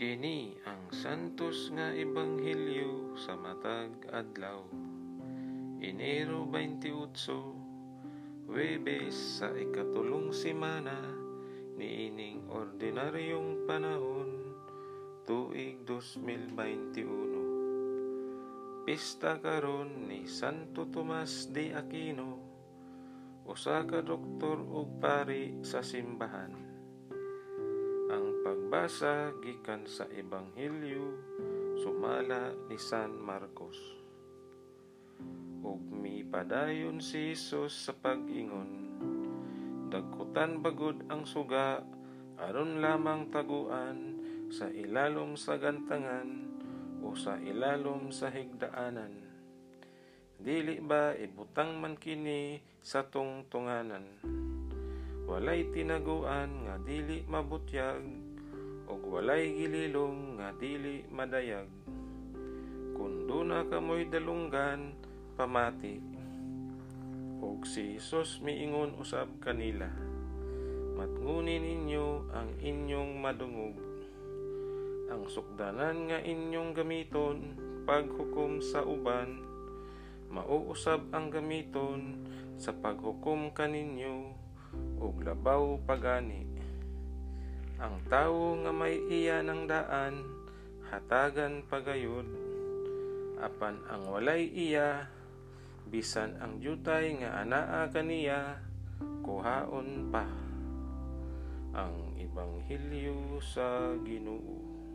Kini ang santos nga ebanghelyo sa matag adlaw. Enero 28, Webes sa ikatulong semana niining ordinaryong panahon tuig 2021. Pista karon ni Santo Tomas de Aquino, usa ka doktor ug pari sa simbahan. Ang pagbasa gikan sa Ebanghelyo sumala ni San Marcos. Ug mipadayon si Hesus sa pag-ingon. Dagkutan bagod ang suga aron lamang taguan sa ilalom sa gantangan o sa ilalom sa higdaanan. Dili ba ibutang man kini sa tungtunganan? Walay tinaguan nga dili mabutyag ug walay gililong nga dili madayag. Kun duna kamoy dalunggan pamati. Ug si Hesus miingon usab kanila matnguni ninyo ang inyong madungog. Ang sukdanan nga inyong gamiton paghukom sa uban mauusab ang gamiton sa paghukom kaninyo ug labaw pagani. Ang tawo nga may iya ng daan, hatagan pagayod, apan ang walay iya, bisan ang jutay nga anaa kaniya, kuhaon pa. Ang Ibanghilyo sa Ginoo.